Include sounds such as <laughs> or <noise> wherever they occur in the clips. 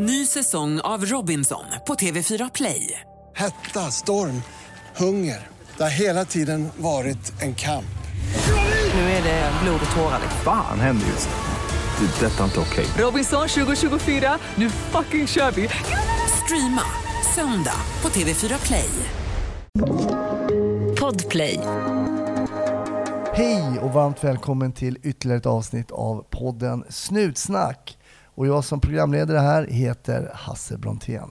Ny säsong av Robinson på TV4 Play. Hetta, storm, hunger. Det har hela tiden varit en kamp. Nu är det blod och tårar. Fan händer just nu. Det. är Detta är inte okej. Robinson 2024, nu fucking kör vi! Streama söndag på TV4 Play. Podplay. Hej och varmt välkommen till ytterligare ett avsnitt av podden Snutsnack. Och jag som programledare här heter Hasse Brontén.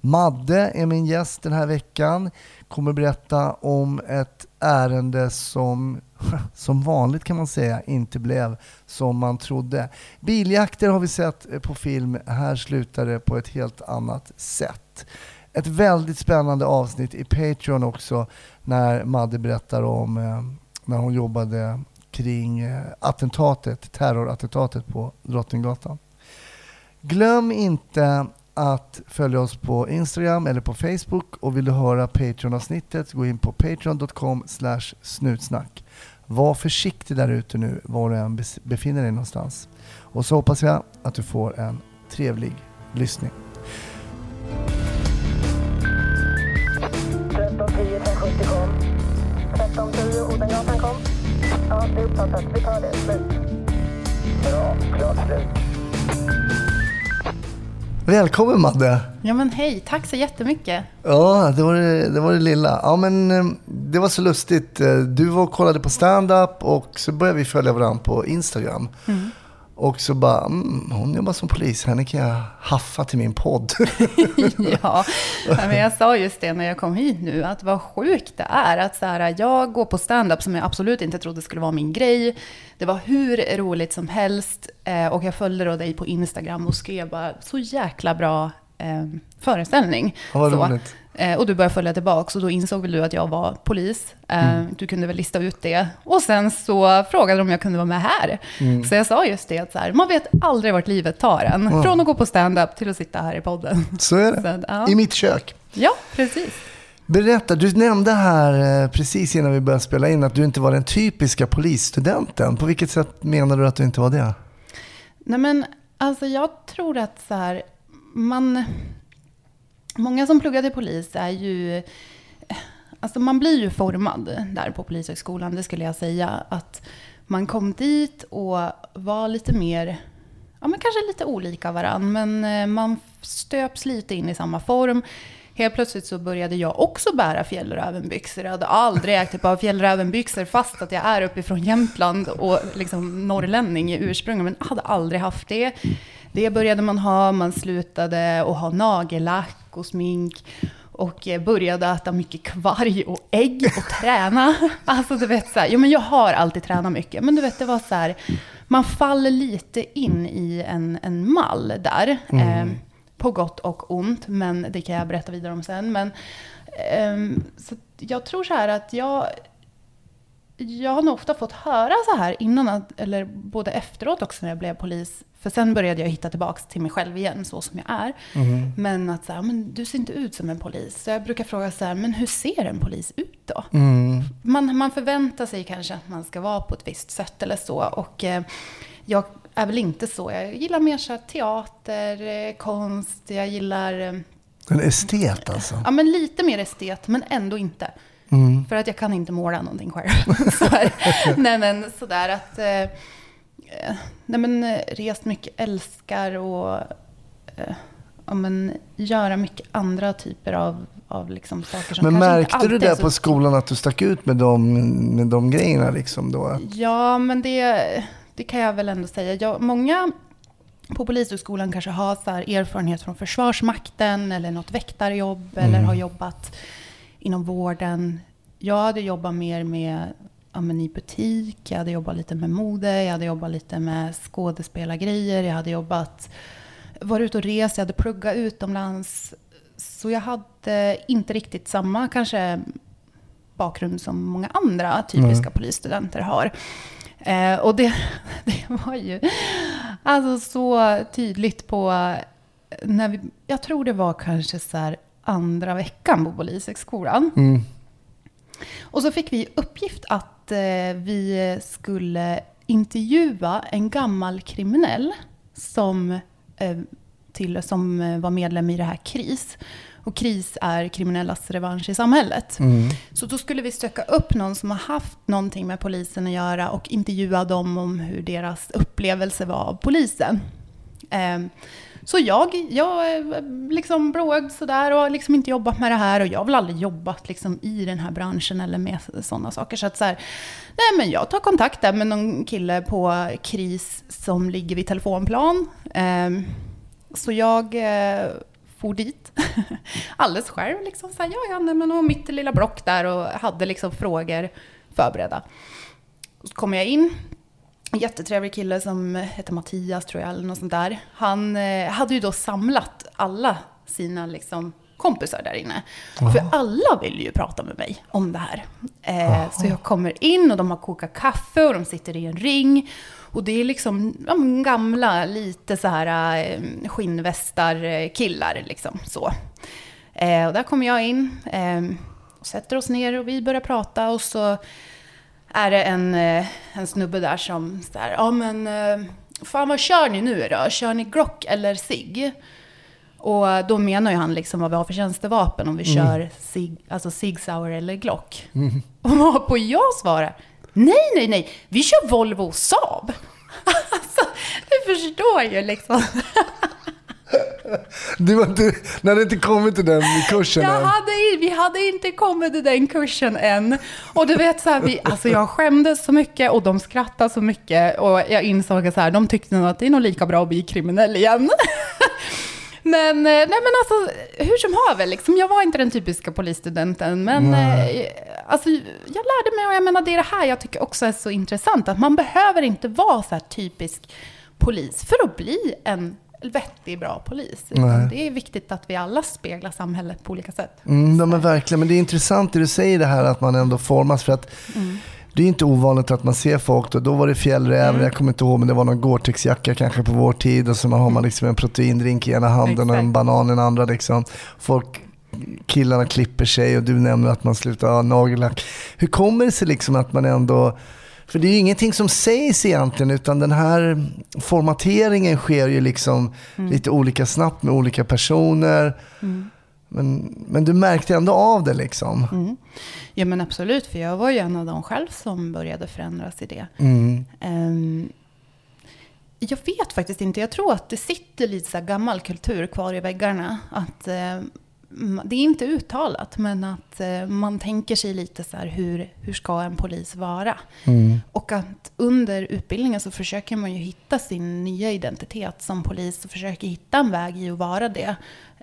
Madde är min gäst den här veckan. Kommer berätta om ett ärende som, <laughs> som vanligt kan man säga, inte blev som man trodde. Biljakter har vi sett på film. Här slutar det på ett helt annat sätt. Ett väldigt spännande avsnitt i Patreon också när Madde berättar om eh, när hon jobbade kring eh, attentatet, terrorattentatet på Drottninggatan. Glöm inte att följa oss på Instagram eller på Facebook och vill du höra Patreon-avsnittet gå in på patreon.com snutsnack. Var försiktig där ute nu var du än befinner dig någonstans. Och så hoppas jag att du får en trevlig lyssning. 1310 1070 kom. 1310 Odengatan kom. Ja, det är uppfattat. Vi tar det. Slut. Bra. Klart slut. Välkommen Madde! Ja men hej, tack så jättemycket. Ja, det var det, det var det lilla. Ja men eh, det var så lustigt. Eh, du var och kollade på stand-up och så började vi följa varandra på Instagram. Mm. Och så bara, mm, hon jobbar som polis, henne kan jag haffa till min podd. <laughs> ja, men jag sa just det när jag kom hit nu, att vad sjukt det är att så här, jag går på stand-up som jag absolut inte trodde skulle vara min grej. Det var hur roligt som helst eh, och jag följde då dig på Instagram och skrev bara så jäkla bra eh, föreställning. Ja, vad roligt. Eh, och du började följa tillbaka och då insåg väl du att jag var polis. Eh, mm. Du kunde väl lista ut det. Och sen så frågade de om jag kunde vara med här. Mm. Så jag sa just det att så här, man vet aldrig vart livet tar en. Mm. Från att gå på stand-up till att sitta här i podden. Så är det. Så, ja. I mitt kök. Ja, precis. Berätta, du nämnde här eh, precis innan vi började spela in att du inte var den typiska polisstudenten. På vilket sätt menar du att du inte var det? Nej men, alltså jag tror att så här, man Många som pluggar till polis är ju... Alltså man blir ju formad där på Polishögskolan, det skulle jag säga. Att man kom dit och var lite mer, ja men kanske lite olika varann, men eh, man stöps lite in i samma form. Helt plötsligt så började jag också bära fjällrävenbyxor. Jag hade aldrig ägt ett par fjällrävenbyxor fast att jag är uppifrån Jämtland och liksom norrlänning i ursprung. men hade aldrig haft det. Det började man ha, man slutade att ha nagellack och smink och började äta mycket kvarg och ägg och <laughs> träna. Alltså du vet så här, jo men jag har alltid tränat mycket, men du vet det var så här, man faller lite in i en, en mall där. Mm. Eh, på gott och ont, men det kan jag berätta vidare om sen. Men, eh, så jag tror så här att jag jag har nog ofta fått höra så här innan, att, eller både efteråt också när jag blev polis. För sen började jag hitta tillbaka till mig själv igen, så som jag är. Mm. Men att så här, men du ser inte ut som en polis. Så jag brukar fråga så här, men hur ser en polis ut då? Mm. Man, man förväntar sig kanske att man ska vara på ett visst sätt eller så. Och eh, jag är väl inte så. Jag gillar mer så teater, eh, konst, jag gillar... Eh, en estet alltså? Ja, men lite mer estet, men ändå inte. Mm. För att jag kan inte måla någonting själv. <laughs> så nej men sådär att... Eh, eh, nej men eh, rest mycket, älskar och... Eh, ja, men, göra mycket andra typer av, av liksom saker som Men märkte du det på skolan att du stack ut med de, med de grejerna liksom då? Ja, men det, det kan jag väl ändå säga. Jag, många på Polishögskolan kanske har så erfarenhet från Försvarsmakten eller något väktarjobb mm. eller har jobbat inom vården. Jag hade jobbat mer med ja, men i butik, jag hade jobbat lite med mode, jag hade jobbat lite med skådespelargrejer, jag hade jobbat, varit ute och rest, jag hade pluggat utomlands. Så jag hade inte riktigt samma kanske bakgrund som många andra typiska mm. polisstudenter har. Eh, och det, <laughs> det var ju alltså så tydligt på, när vi, jag tror det var kanske så här andra veckan på Polishögskolan. Mm. Och så fick vi uppgift att eh, vi skulle intervjua en gammal kriminell som eh, till, som eh, var medlem i det här KRIS. Och KRIS är kriminellas revansch i samhället. Så då skulle vi söka upp någon som har haft någonting med polisen att göra och intervjua dem om hur deras upplevelse var av polisen. Ehm, så jag, jag eh, liksom blåögd sådär och har liksom inte jobbat med det här och jag har väl aldrig jobbat liksom i den här branschen eller med sådana saker. Så att så här, nej men jag tar kontakt där med någon kille på KRIS som ligger vid telefonplan. Ehm, så jag eh, for dit <laughs> alldeles själv. Liksom, så här, ja, ja, nej, men och mitt lilla block där och hade liksom frågor förberedda. Så kommer jag in. Jättetrevlig kille som heter Mattias tror jag, eller något sånt där. Han eh, hade ju då samlat alla sina liksom, kompisar där inne. För alla vill ju prata med mig om det här. Eh, så jag kommer in och de har kokat kaffe och de sitter i en ring. Och det är liksom ja, gamla, lite så här eh, skinnvästar eh, liksom så. Eh, och där kommer jag in eh, och sätter oss ner och vi börjar prata och så är det en, eh, en snubbe där som så här, ja men eh, fan vad kör ni nu då? Kör ni Glock eller SIG? Och då menar ju han liksom vad vi har för tjänstevapen om vi kör SIG, alltså SIG Sauer eller Glock. <laughs> Och på jag svarar, nej nej nej, vi kör Volvo och Saab. <laughs> alltså, du förstår ju liksom. <laughs> Du var inte, när det inte kommit till den kursen Jag än. hade, vi hade inte kommit till den kursen än. Och du vet, så här, vi, alltså jag skämdes så mycket och de skrattade så mycket. Och jag insåg att så här, de tyckte nog att det är nog lika bra att bli kriminell igen. <laughs> Men, eh, nej men alltså, hur som haver, liksom, jag var inte den typiska polisstudenten. Men eh, alltså, jag lärde mig, och jag menar det är det här jag tycker också är så intressant. Att man behöver inte vara så här typisk polis för att bli en vettig, bra polis. Det är viktigt att vi alla speglar samhället på olika sätt. Mm, ja, men verkligen. Men det är intressant det du säger det här att man ändå formas. För att det är inte ovanligt att man ser folk. Då, då var det fjällräven, jag kommer inte ihåg, men det var någon Gore-Tex-jacka kanske på vår tid. Och så har man liksom en proteindrink i ena handen och en Exakt. banan i den andra. Liksom. Folk, killarna klipper sig och du nämner att man slutar ha nagellack. Hur kommer det sig liksom att man ändå... För det är ju ingenting som sägs egentligen utan den här formateringen sker ju liksom lite olika snabbt med olika personer. Men, men du märkte ändå av det liksom. Mm. Ja men absolut, för jag var ju en av dem själv som började förändras i det. Mm. Ehm, jag vet faktiskt inte, jag tror att det sitter lite så gammal kultur kvar i väggarna. Att, eh, det är inte uttalat, men att eh, man tänker sig lite så här, hur, hur ska en polis vara? Och att under utbildningen så försöker man ju hitta sin nya identitet som polis och försöker hitta en väg i att vara det.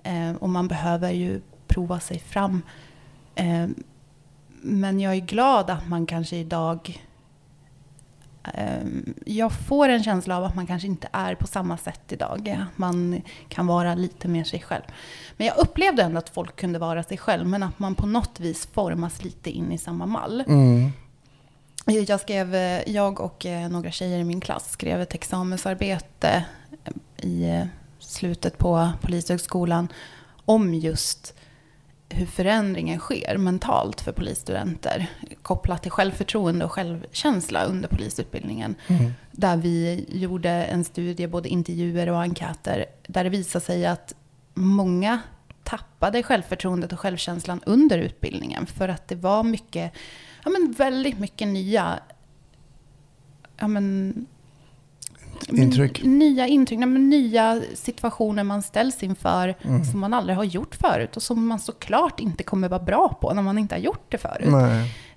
Eh, och man behöver ju prova sig fram. Eh, men jag är glad att man kanske idag jag får en känsla av att man kanske inte är på samma sätt idag. Man kan vara lite mer sig själv. Men jag upplevde ändå att folk kunde vara sig själv, men att man på något vis formas lite in i samma mall. Mm. Jag, skrev, jag och eh, några tjejer i min klass skrev ett examensarbete eh, i eh, slutet på Polishögskolan om just hur förändringen sker mentalt för polisstudenter kopplat till självförtroende och självkänsla under polisutbildningen. Där vi gjorde en studie, både intervjuer och enkäter, där det visade sig att många tappade självförtroendet och självkänslan under utbildningen för att det var mycket, ja men väldigt mycket nya ja men, Intryck. Nya intryck, nej, nya situationer man ställs inför som man aldrig har gjort förut och som man såklart inte kommer vara bra på när man inte har gjort det förut.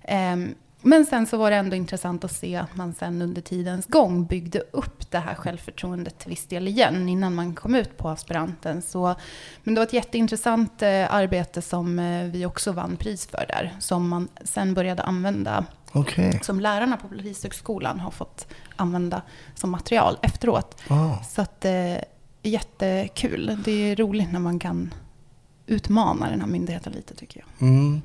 Ehm, men sen så var det ändå intressant att se att man sen under tidens gång byggde upp det här självförtroendet till viss del igen innan man kom ut på aspiranten. Så, men det var ett jätteintressant eh, arbete som eh, vi också vann pris för där. Som man sen började använda, Okej. som lärarna på Polishögskolan har fått använda som material efteråt. Ah. Så att eh, jättekul. Det är roligt när man kan utmana den här myndigheten lite tycker jag. Mm.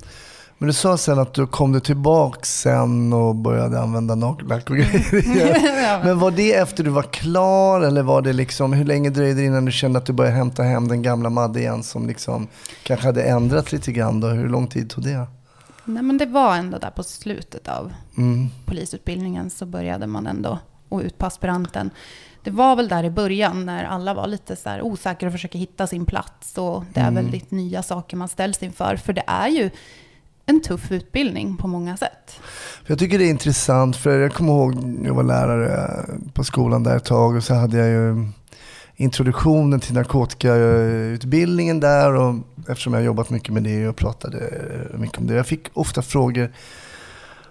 Men du sa sen att du kom tillbaka sen och började använda nagellack och grejer igen. Men var det efter du var klar eller var det liksom, hur länge dröjde det innan du kände att du började hämta hem den gamla Madde igen som liksom kanske hade ändrats lite grann då? Hur lång tid tog det? Nej men det var ändå där på slutet av Mm. polisutbildningen så började man ändå och ut på aspiranten. Det var väl där i början när alla var lite så osäkra och försöker hitta sin plats. Och det är väldigt nya saker man ställs inför. För det är ju en tuff utbildning på många sätt. Jag tycker det är intressant, för jag kommer ihåg när jag var lärare på skolan där ett tag och så hade jag ju introduktionen till narkotikautbildningen där och eftersom jag har jobbat mycket med det och pratade mycket om det. Jag fick ofta frågor.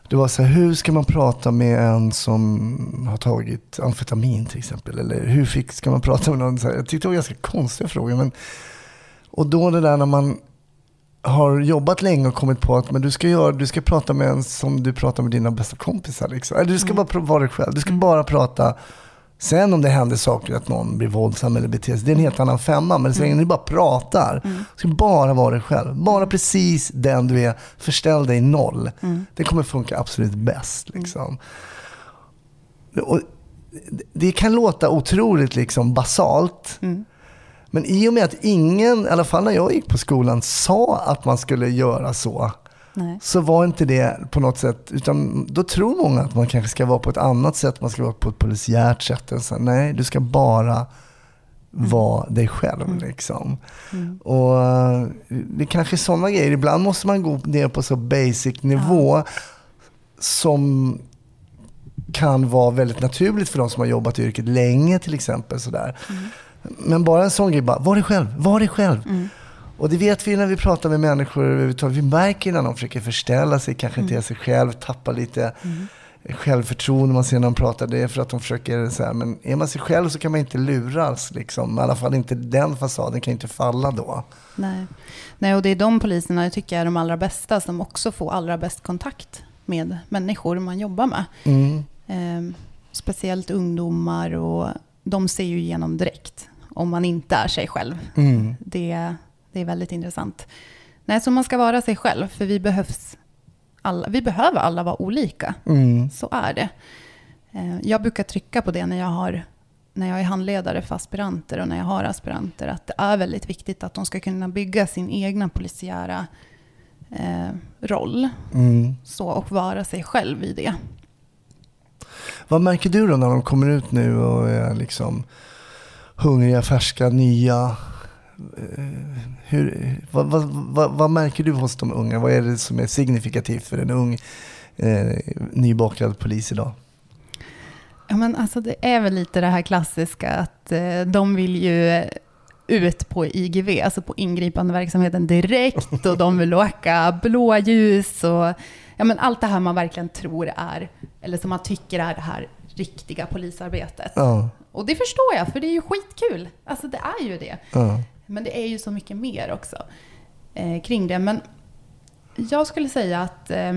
Det var så här, hur ska man prata med en som har tagit amfetamin till exempel? Eller hur fick, ska man prata med någon? Så här, jag tyckte det var ganska konstiga frågor. Men, och då det där när man har jobbat länge och kommit på att men du, ska göra, du ska prata med en som du pratar med dina bästa kompisar. Liksom. Eller du ska bara pr- vara dig själv. Du ska bara prata. Sen om det händer saker, att någon blir våldsam eller beter sig, det är en helt annan femma. Men så länge du bara pratar, du ska bara vara dig själv. Bara precis den du är. Förställ dig noll. Det kommer funka absolut bäst. Liksom. Och det kan låta otroligt liksom basalt. Men i och med att ingen, i alla fall när jag gick på skolan, sa att man skulle göra så. Nej. Så var inte det på något sätt, utan då tror många att man kanske ska vara på ett annat sätt, man ska vara på ett polisiärt sätt. Och så, nej, du ska bara vara dig själv. Liksom. Och eh, det är kanske sådana grejer, ibland måste man gå ner på så basic nivå som kan vara väldigt naturligt för de som har jobbat i yrket länge till exempel. Sådär. Men bara en sån grej, bara, var dig själv, var dig själv. Och det vet vi när vi pratar med människor överhuvudtaget. Vi märker när de försöker förställa sig, kanske inte är sig själv, tappa lite självförtroende. Man ser när de pratar, det är för att de försöker så här, men är man sig själv så kan man inte luras liksom. I alla fall inte den fasaden kan inte falla då. Nej. Nej, och det är de poliserna jag tycker är de allra bästa som också får allra bäst kontakt med människor man jobbar med. Mm. Ehm, speciellt ungdomar och de ser ju igenom direkt om man inte är sig själv. Mm. Det, det är väldigt intressant. Nej, så man ska vara sig själv för vi behövs alla, vi behöver alla vara olika. Mm. Så är det. Eh, Jag brukar trycka på det när jag, har, när jag är handledare för aspiranter och när jag har aspiranter. Att det är väldigt viktigt att de ska kunna bygga sin egna polisiära eh, roll. Mm. Så, och vara sig själv i det. Vad märker du då när de kommer ut nu och är liksom hungriga, färska, nya? Eh, Hur, vad, vad, vad, vad märker du hos de unga? Vad är det som är signifikativt för en ung eh, nybakad polis idag? Ja, men alltså det är väl lite det här klassiska att eh, de vill ju ut på IGV, alltså på ingripande verksamheten direkt och de vill åka blåljus och ja, men allt det här man verkligen tror är, eller som man tycker är det här riktiga polisarbetet. Ja, Och det förstår jag, för det är ju skitkul. Alltså det är ju det. ja. Men det är ju så mycket mer också eh, kring det. Men jag skulle säga att eh,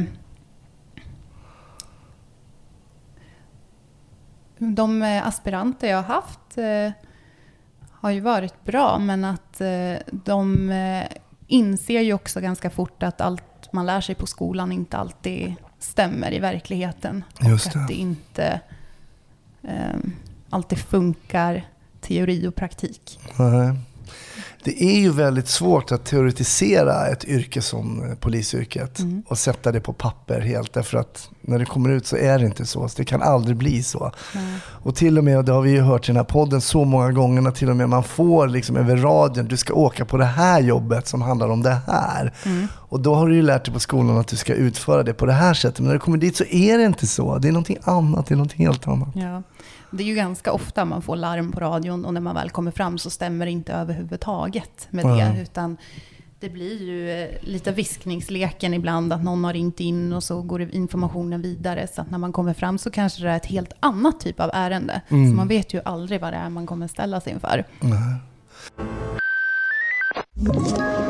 de eh, aspiranter jag har haft eh, har ju varit bra, men att eh, de eh, inser ju också ganska fort att allt man lär sig på skolan inte alltid stämmer i verkligheten. Just och det. att det inte alltid funkar teori och praktik. Nej. Det är ju väldigt svårt att teoretisera ett yrke som polisyrket och sätta det på papper helt. Därför att när det kommer ut så är det inte så. så det kan aldrig bli så. Och till och med, och det har vi ju hört i den här podden så många gånger, när till och med man får liksom över radion, du ska åka på det här jobbet som handlar om det här. Och då har du ju lärt dig på skolan att du ska utföra det på det här sättet. Men när du kommer dit så är det inte så. Det är någonting annat, det är någonting helt annat. Ja. Det är ju ganska ofta man får larm på radion och när man väl kommer fram så stämmer det inte överhuvudtaget med det. Nej. Utan det blir ju eh, lite viskningsleken ibland att någon har ringt in och så går informationen vidare. Så att när man kommer fram så kanske det är ett helt annat typ av ärende. Så man vet ju aldrig vad det är man kommer ställas inför. Ett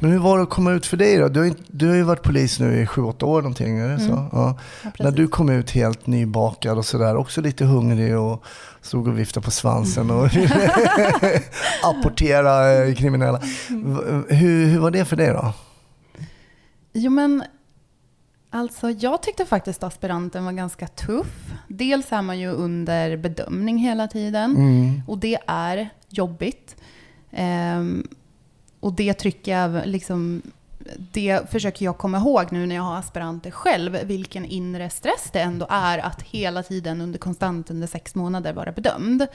Men hur var det att komma ut för dig då? Du har, du har ju varit polis nu i sju, åtta år någonting, är det så? Mm. Ja. Ja, När du kom ut helt nybakad och sådär, också lite hungrig och stod och viftade på svansen och <laughs> apportera eh, kriminella. V- Hur, hur var det för dig då? Jo, men alltså jag tyckte faktiskt aspiranten var ganska tuff. Dels är man ju under bedömning hela tiden Mm. och det är jobbigt. Ehm, och det trycker jag liksom det försöker jag komma ihåg nu när jag har aspiranter själv, vilken inre stress det ändå är att hela tiden under konstant under sex månader vara bedömd.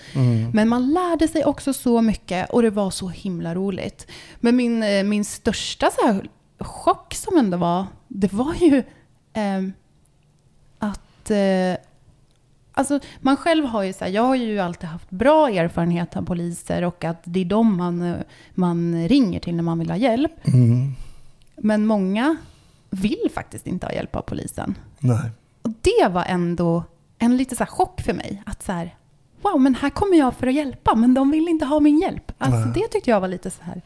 Men man lärde sig också så mycket och det var så himla roligt. Men min, eh, min största så här chock som ändå var, det var ju ehm, att eh, Alltså, man själv har ju så här, jag har ju alltid haft bra erfarenhet av poliser och att det är dem man, man ringer till när man vill ha hjälp. Mm. Men många vill faktiskt inte ha hjälp av polisen. Nej. Och det var ändå en lite så chock för mig. Att så här, wow, men här kommer jag för att hjälpa, men de vill inte ha min hjälp. Alltså Nej. det tyckte jag var lite så här,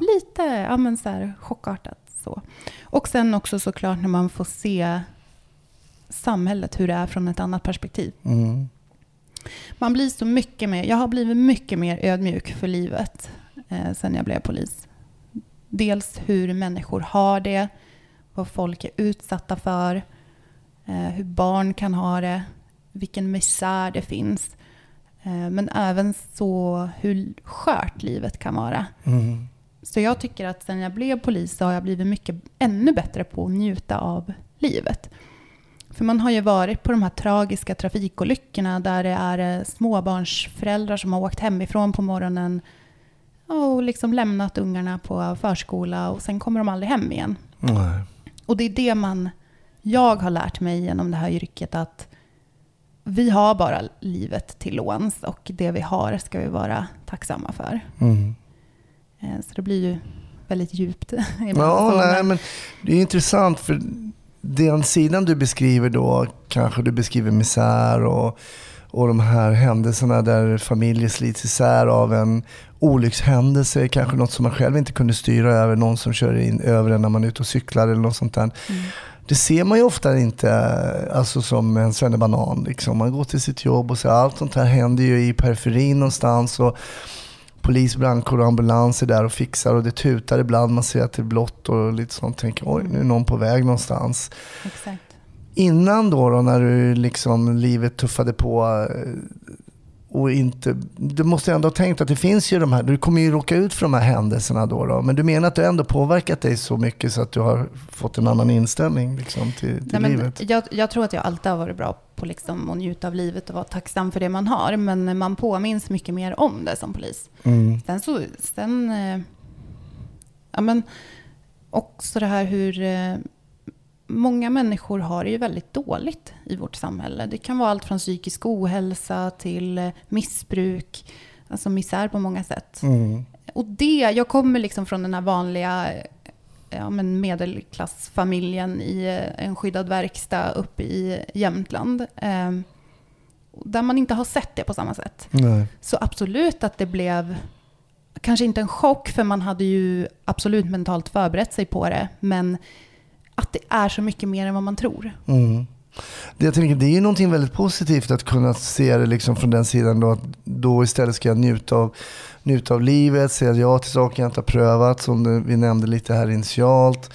lite, ja men så här chockartat så. Och sen också såklart när man får se samhället, hur det är från ett annat perspektiv. Mm. Man blir så mycket mer, jag har blivit mycket mer ödmjuk för livet eh, sen jag blev polis. Dels hur människor har det, vad folk är utsatta för, eh, hur barn kan ha det, vilken misär det finns. Eh, men även så hur skört livet kan vara. Mm. Så jag tycker att sen jag blev polis så har jag blivit mycket ännu bättre på att njuta av livet. För man har ju varit på de här tragiska trafikolyckorna där det är eh, småbarnsföräldrar som har åkt hemifrån på morgonen och liksom lämnat ungarna på förskola och sen kommer de aldrig hem igen. Nej. Och det är det man, jag har lärt mig genom det här yrket att vi har bara livet till låns och det vi har ska vi vara tacksamma för. Mm. Eh, Så det blir ju väldigt djupt. <laughs> Ja, nej, men det är intressant för den sidan du beskriver då, kanske du beskriver misär och, och de här händelserna där familjer slits isär av en olyckshändelse, kanske något som man själv inte kunde styra över, någon som kör in över en när man är ute och cyklar eller något sånt där. Det ser man ju ofta inte alltså som en svennebanan. Liksom. Man går till sitt jobb och så allt sånt här händer ju i periferin någonstans. Och polis, brandkår och ambulans är där och fixar och det tutar ibland. Man ser att det är blått och lite sånt. Tänker oj, nu är någon på väg någonstans. Exakt. Innan då, då när du liksom livet tuffade på eh, och inte, du måste ändå ha tänkt att det finns ju de här, du kommer ju råka ut för de här händelserna då, då men du menar att det ändå påverkat dig så mycket så att du har fått en annan inställning liksom, till, till Nej, livet? jag, jag tror att jag alltid har varit bra på liksom att njuta av livet och vara tacksam för det man har. Men man påminns mycket mer om det som polis. Mm. Sen så, sen, eh, ja men också det här hur eh, många människor har det ju väldigt dåligt i vårt samhälle. Det kan vara allt från psykisk ohälsa till eh, missbruk, alltså misär på många sätt. Mm. Och det, jag kommer liksom från den här vanliga eh, ja, men medelklassfamiljen i eh, en skyddad verkstad uppe i Jämtland. Eh, där man inte har sett det på samma sätt. Nej. Så absolut att det blev, kanske inte en chock, för man hade ju absolut mentalt förberett sig på det, men att det är så mycket mer än vad man tror. Mm. Det, jag tänker, det är ju någonting väldigt positivt att kunna se det liksom från den sidan då, att då istället ska jag njuta av, njuta av livet, säga ja till saker jag inte har prövat, som vi nämnde lite här initialt.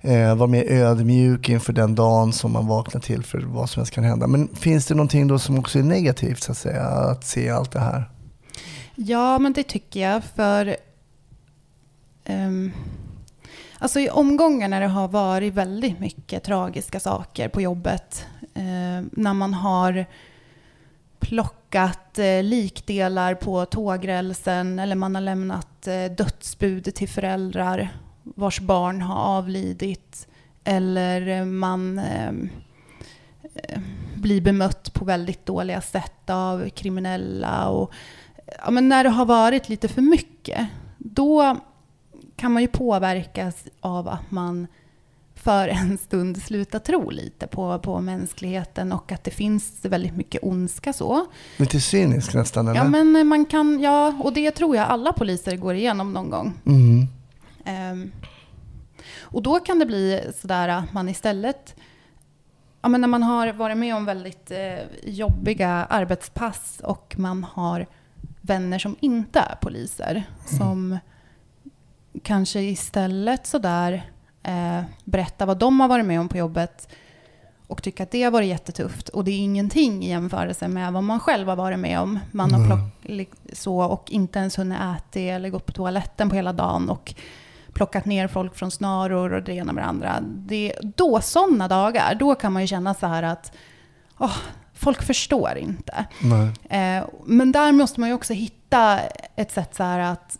Eh, vara mer ödmjuk inför den dagen som man vaknar till för vad som helst kan hända. Men finns det någonting då som också är negativt så att säga, att se allt det här? Ja, men det tycker jag, för ehm, Alltså i omgångar när det har varit väldigt mycket tragiska saker på jobbet, eh, när man har plockat eh, likdelar på tågrälsen eller man har lämnat eh, dödsbud till föräldrar vars barn har avlidit eller eh, man ehm, eh, blir bemött på väldigt dåliga sätt av kriminella och ja, men när det har varit lite för mycket, då kan man ju påverkas av att man för en stund slutar tro lite på, på mänskligheten och att det finns väldigt mycket ondska så. Lite cynisk nästan eller? Ja, men man kan, ja, och det tror jag alla poliser går igenom någon gång. Mm. Ehm, och då kan det bli sådär att man istället, ja, men när man har varit med om väldigt eh, jobbiga arbetspass och man har vänner som inte är poliser, som kanske istället sådär eh, berättar vad de har varit med om på jobbet och tycker att det har varit jättetufft. Och det är ingenting i jämförelse med vad man själv har varit med om. Man har plock, li- så och inte ens hunnit äta eller gått på toaletten på hela dagen och plockat ner folk från snaror och det ena med det andra. Det, då, sådana dagar, då kan man ju känna så här att åh, folk förstår inte. Eh, men där måste man ju också hitta ett sätt så här att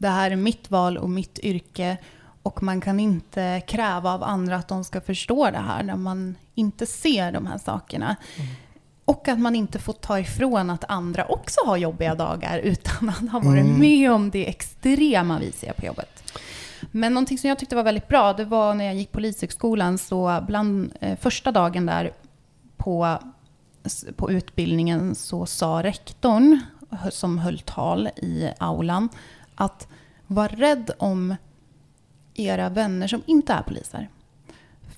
det här är mitt val och mitt yrke och man kan inte kräva av andra att de ska förstå det här när man inte ser de här sakerna. Och att man inte får ta ifrån att andra också har jobbiga dagar utan att ha varit med om det extrema vi ser på jobbet. Men någonting som jag tyckte var väldigt bra, det var när jag gick Polishögskolan, så bland eh, första dagen där på, på utbildningen så sa rektorn, som höll tal i aulan, att var rädd om era vänner som inte är poliser.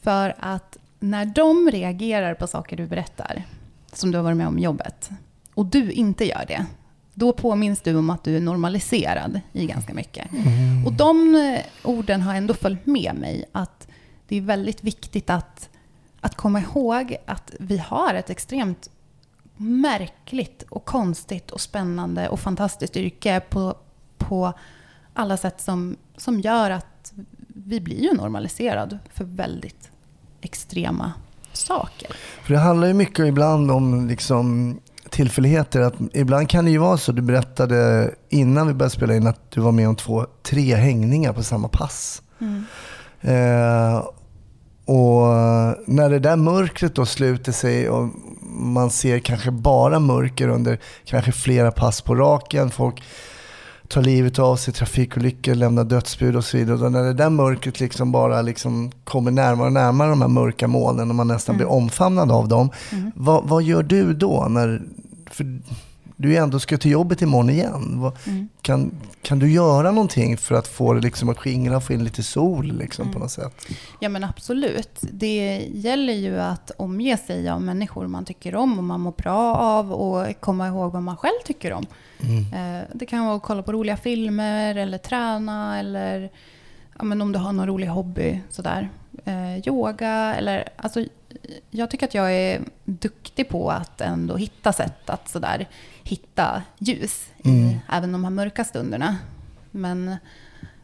För att när de reagerar på saker du berättar, som du har varit med om jobbet, och du inte gör det, då påminns du om att du är normaliserad i ganska mycket. Och de eh, orden har ändå följt med mig, att det är väldigt viktigt att, att komma ihåg att vi har ett extremt märkligt och konstigt och spännande och fantastiskt yrke på, på alla sätt som, som gör att vi blir ju normaliserad för väldigt extrema saker. För det handlar ju mycket ibland om liksom tillfälligheter. Att ibland kan det ju vara så, du berättade innan vi började spela in att du var med om två, tre hängningar på samma pass. Eh, och när det där mörkret då sluter sig och man ser kanske bara mörker under kanske flera pass på raken. Folk tar livet av sig, trafikolyckor, lämnar dödsbud och så vidare. Och när det där mörkret liksom bara liksom kommer närmare och närmare de här mörka molnen och man nästan blir omfamnad av dem. Vad, vad gör du då? När, för du ändå ska till jobbet imorgon igen. Vad, kan, kan du göra någonting för att få det liksom att skingra och få in lite sol liksom, på något sätt? Ja men absolut. Det gäller ju att omge sig av människor man tycker om och man mår bra av och komma ihåg vad man själv tycker om. Eh, Det kan vara att kolla på roliga filmer eller träna eller ja, men om du har någon rolig hobby. Sådär. Eh, yoga eller... Alltså, jag tycker att jag är duktig på att ändå hitta sätt att sådär, hitta ljus i även de här mörka stunderna. Men,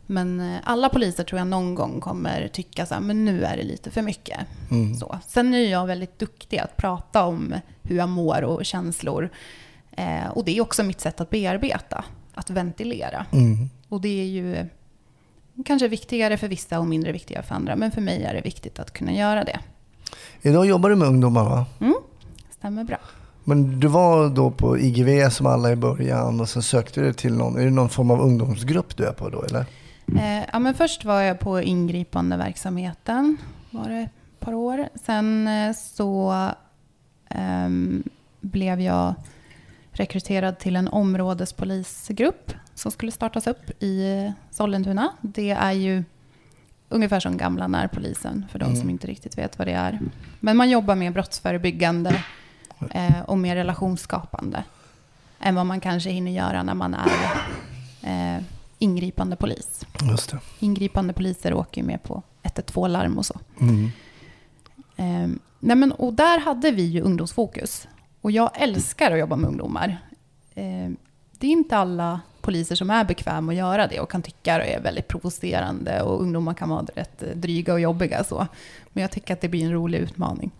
men eh, alla poliser tror jag någon gång kommer tycka så här, men nu är det lite för mycket. Så. Sen är jag väldigt duktig att prata om hur jag mår och känslor. Eh, och det är också mitt sätt att bearbeta, att ventilera. Och det är ju kanske viktigare för vissa och mindre viktigare för andra. Men för mig är det viktigt att kunna göra det. Idag jobbar du med ungdomar va? Stämmer bra. Men du var då på IGV som alla i början och sen sökte du till någon, är det någon form av ungdomsgrupp du är på då eller? Eh, ja, men först var jag på ingripande verksamheten, var det ett par år. Sen eh, så ehm, blev jag rekryterad till en områdespolisgrupp som skulle startas upp i Sollentuna. Det är ju ungefär som gamla närpolisen, för de som inte riktigt vet vad det är. Men man jobbar med brottsförebyggande eh, och mer relationsskapande än vad man kanske hinner göra när man är eh, ingripande polis. Just det. Ingripande poliser åker ju med på 112-larm och så. Ehm, nej men, och där hade vi ju ungdomsfokus. Och jag älskar att jobba med ungdomar. Ehm, det är inte alla poliser som är bekväma att göra det och kan tycka det är väldigt provocerande och ungdomar kan vara rätt eh, dryga och jobbiga. Så. Men jag tycker att det blir en rolig utmaning.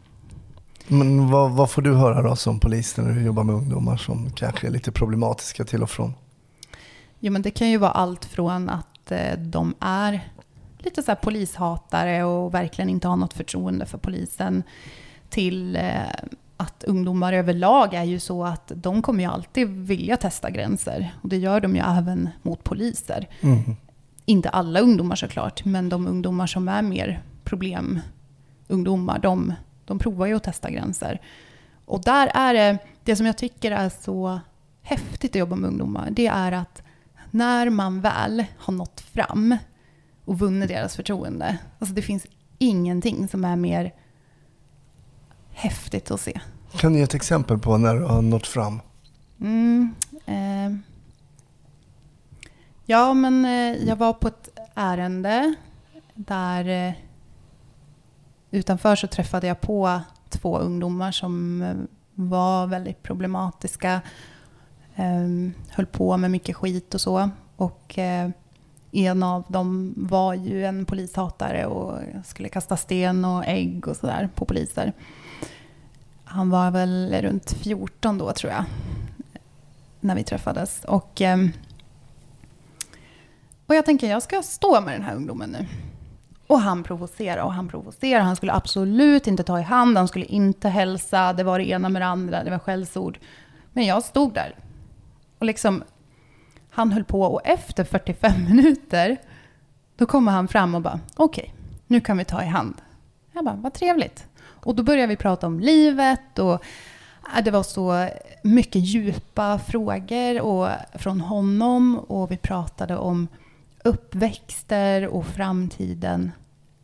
Men vad, vad får du höra då som polis när du jobbar med ungdomar som kanske är lite problematiska till och från? Jo, men det kan ju vara allt från att eh, de är lite så polishatare och verkligen inte har något förtroende för polisen till eh, att ungdomar överlag är ju så att de kommer ju alltid vilja testa gränser. Och det gör de ju även mot poliser. Inte alla ungdomar såklart, men de ungdomar som är mer problemungdomar, de, de provar ju att testa gränser. Och där är det, det som jag tycker är så häftigt att jobba med ungdomar, det är att när man väl har nått fram och vunnit deras förtroende. Alltså det finns ingenting som är mer häftigt att se. Kan du ge ett exempel på när du har nått fram? Mm, eh. Ja, men eh, jag var på ett ärende där eh, utanför så träffade jag på två ungdomar som eh, var väldigt problematiska. Eh, höll på med mycket skit och så. Och eh, en av dem var ju en polishatare och skulle kasta sten och ägg och sådär på poliser. Han var väl runt 14 då tror jag, när vi träffades. Och, ehm, och jag tänker, jag ska stå med den här ungdomen nu. Och han provocerade och han provocerade. Han skulle absolut inte ta i hand, han skulle inte hälsa. Det var det ena med det andra, det var skällsord. Men jag stod där. Och liksom, han höll på och efter 45 <laughs> minuter, då kommer han fram och bara, okej, okay, nu kan vi ta i hand. Jag bara, vad trevligt. Och då började vi prata om livet och äh, det var så mycket djupa frågor och, från honom och vi pratade om uppväxter och framtiden.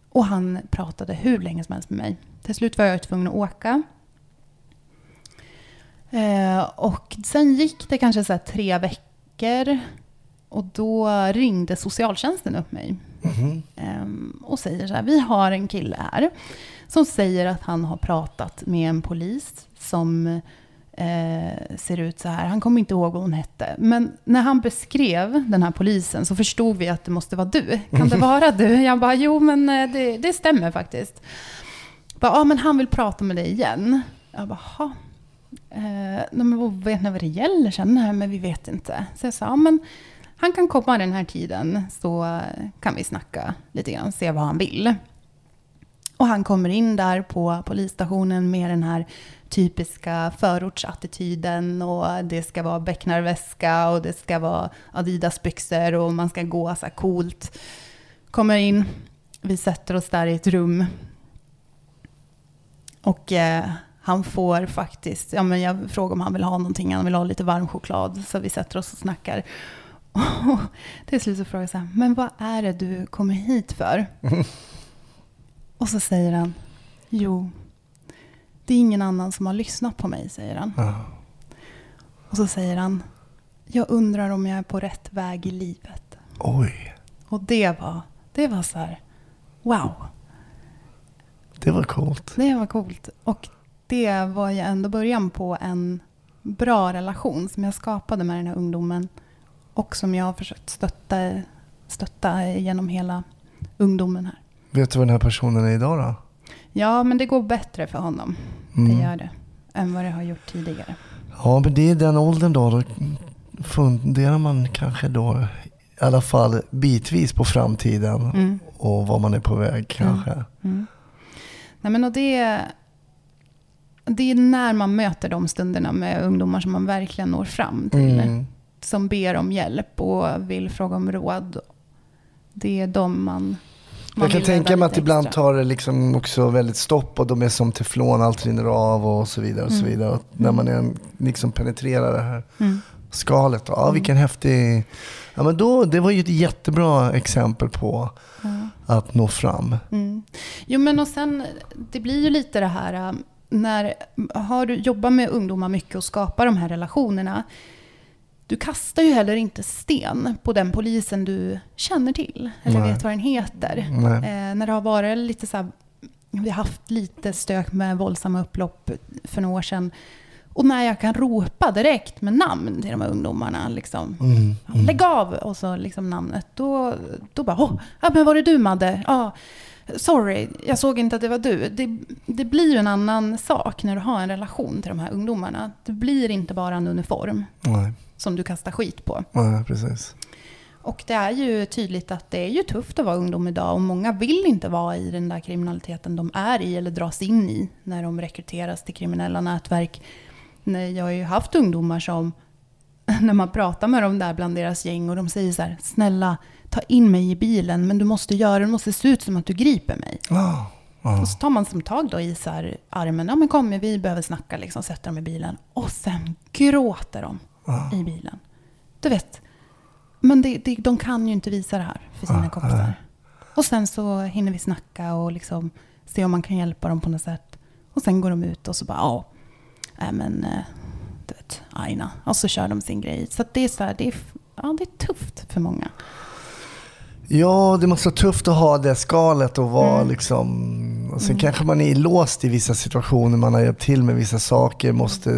Och han pratade hur länge som helst med mig. Till slut var jag tvungen att åka. Eh, och sen gick det kanske så tre veckor och då ringde socialtjänsten upp mig. Mm. Eh, och säger så här, vi har en kille här som säger att han har pratat med en polis som eh, ser ut så här. Han kommer inte ihåg vad hon hette. Men när han beskrev den här polisen så förstod vi att det måste vara du. Kan det vara du? Jag bara, jo men eh, det, det stämmer faktiskt. Ja, men han vill prata med dig igen. Jag bara, ha. Eh, men vet ni vad det gäller sen? Nej, men vi vet inte. Så jag sa, ja, men han kan komma den här tiden så kan vi snacka lite grann, se vad han vill. Och han kommer in där på polisstationen med den här typiska förortsattityden och det ska vara becknarväska och det ska vara Adidas-byxor och man ska gå så här coolt. Kommer in, vi sätter oss där i ett rum. Och eh, han får faktiskt, ja men jag frågar om han vill ha någonting, han vill ha lite varm choklad. Så vi sätter oss och snackar. Och <laughs> till slut så frågar jag så här, men vad är det du kommer hit för? <laughs> Och så säger han, jo, det är ingen annan som har lyssnat på mig, säger han. Ja. Och så säger han, jag undrar om jag är på rätt väg i livet. Oj. Och det var, det var så här, wow. Det var coolt. Det var coolt. Och det var ju ändå början på en bra relation som jag skapade med den här ungdomen. Och som jag har försökt stötta, stötta genom hela ungdomen här. Vet du vad den här personen är idag då? Ja, men det går bättre för honom. Mm. Det gör det. Än vad det har gjort tidigare. Ja, men det är den åldern då. Då funderar man kanske då i alla fall bitvis på framtiden. Mm. Och var man är på väg kanske. Mm. mm. Nej, men och det, det är när man möter de stunderna med ungdomar som man verkligen når fram till. Mm. Som ber om hjälp och vill fråga om råd. Det är de man jag kan tänka mig att ibland tar det liksom också väldigt stopp och de är som teflon, allt rinner av och så vidare. Och så mm. vidare. Och när man är, liksom penetrerar det här mm. skalet. Ja, mm. vilken häftig... Ja, men då, det var ju ett jättebra exempel på mm. att nå fram. Mm. Jo, men och sen, det blir ju lite det här, äh, när har du jobbat med ungdomar mycket och skapar de här relationerna, du kastar ju heller inte sten på den polisen du känner till. Eller Nej. vet vad den heter. Eh, när det har varit lite så här, vi har haft lite stök med våldsamma upplopp för några år sedan. Och när jag kan ropa direkt med namn till de här ungdomarna, liksom, mm, mm. lägg av! Och så liksom namnet. Då, då bara, åh, ja, men var det du Madde? Ja, sorry, jag såg inte att det var du. Det, det blir ju en annan sak när du har en relation till de här ungdomarna. Det blir inte bara en uniform. Nej som du kastar skit på. Ja, precis. Och det är ju tydligt att det är ju tufft att vara ungdom idag och många vill inte vara i den där kriminaliteten de är i eller dras in i när de rekryteras till kriminella nätverk. Jag har ju haft ungdomar som, <laughs> när man pratar med dem där bland deras gäng och de säger så här, snälla ta in mig i bilen men du måste göra det, måste se ut som att du griper mig. Oh, oh. Och så tar man som tag då i så armen, ja men kom vi behöver snacka liksom, sätter dem i bilen. Och sen gråter de ja. i bilen. Du vet, men det, det, de kan ju inte visa det här för sina ja, kompisar. Och sen så hinner vi snacka och liksom se om man kan hjälpa dem på något sätt. Och sen går de ut och så bara, ja, nej men, eh, du vet, Aina. Och så kör de sin grej. Så det är så här, det är, ja, det är tufft för många. Ja, det måste vara tufft att ha det skalet och vara Mm. liksom... Och sen kanske man är låst i vissa situationer, man har hjälpt till med vissa saker, måste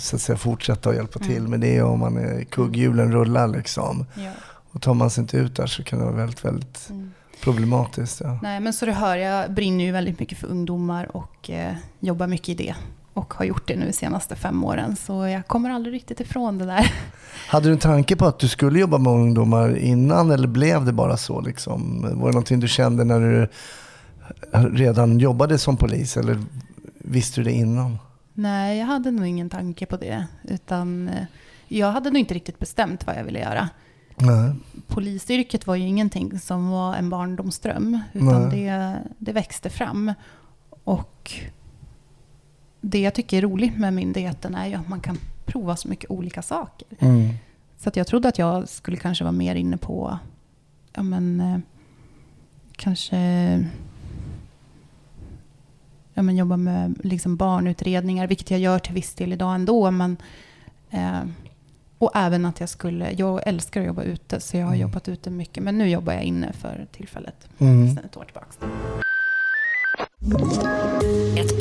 så att säga fortsätta att hjälpa till med det om man är kugghjulen rullar liksom. Ja. Och tar man sig inte ut där så kan det vara väldigt, väldigt Mm. problematiskt. Ja. Nej, men så du hör, jag brinner ju väldigt mycket för ungdomar och eh, jobbar mycket i det. Och har gjort det nu de senaste fem åren. Så jag kommer aldrig riktigt ifrån det där. <laughs> Hade du en tanke på att du skulle jobba med ungdomar innan eller blev det bara så? Liksom? Var det någonting du kände när du redan jobbade som polis eller visste du det innan? Nej, jag hade nog ingen tanke på det. Utan eh, jag hade nog inte riktigt bestämt vad jag ville göra. Nej. Polisyrket var ju ingenting som var en barndomsdröm. Utan det, det växte fram. Och det jag tycker är roligt med myndigheten är ju att man kan prova så mycket olika saker. Mm. Så att jag trodde att jag skulle kanske vara mer inne på, ja men, eh, kanske ja, men jobba med liksom barnutredningar, vilket jag gör till viss del idag ändå. Men, eh, och även att jag skulle, jag älskar att jobba ute, så jag har jobbat ute mycket. Men nu jobbar jag inne för tillfället, Mm. sedan ett år tillbaka. Ett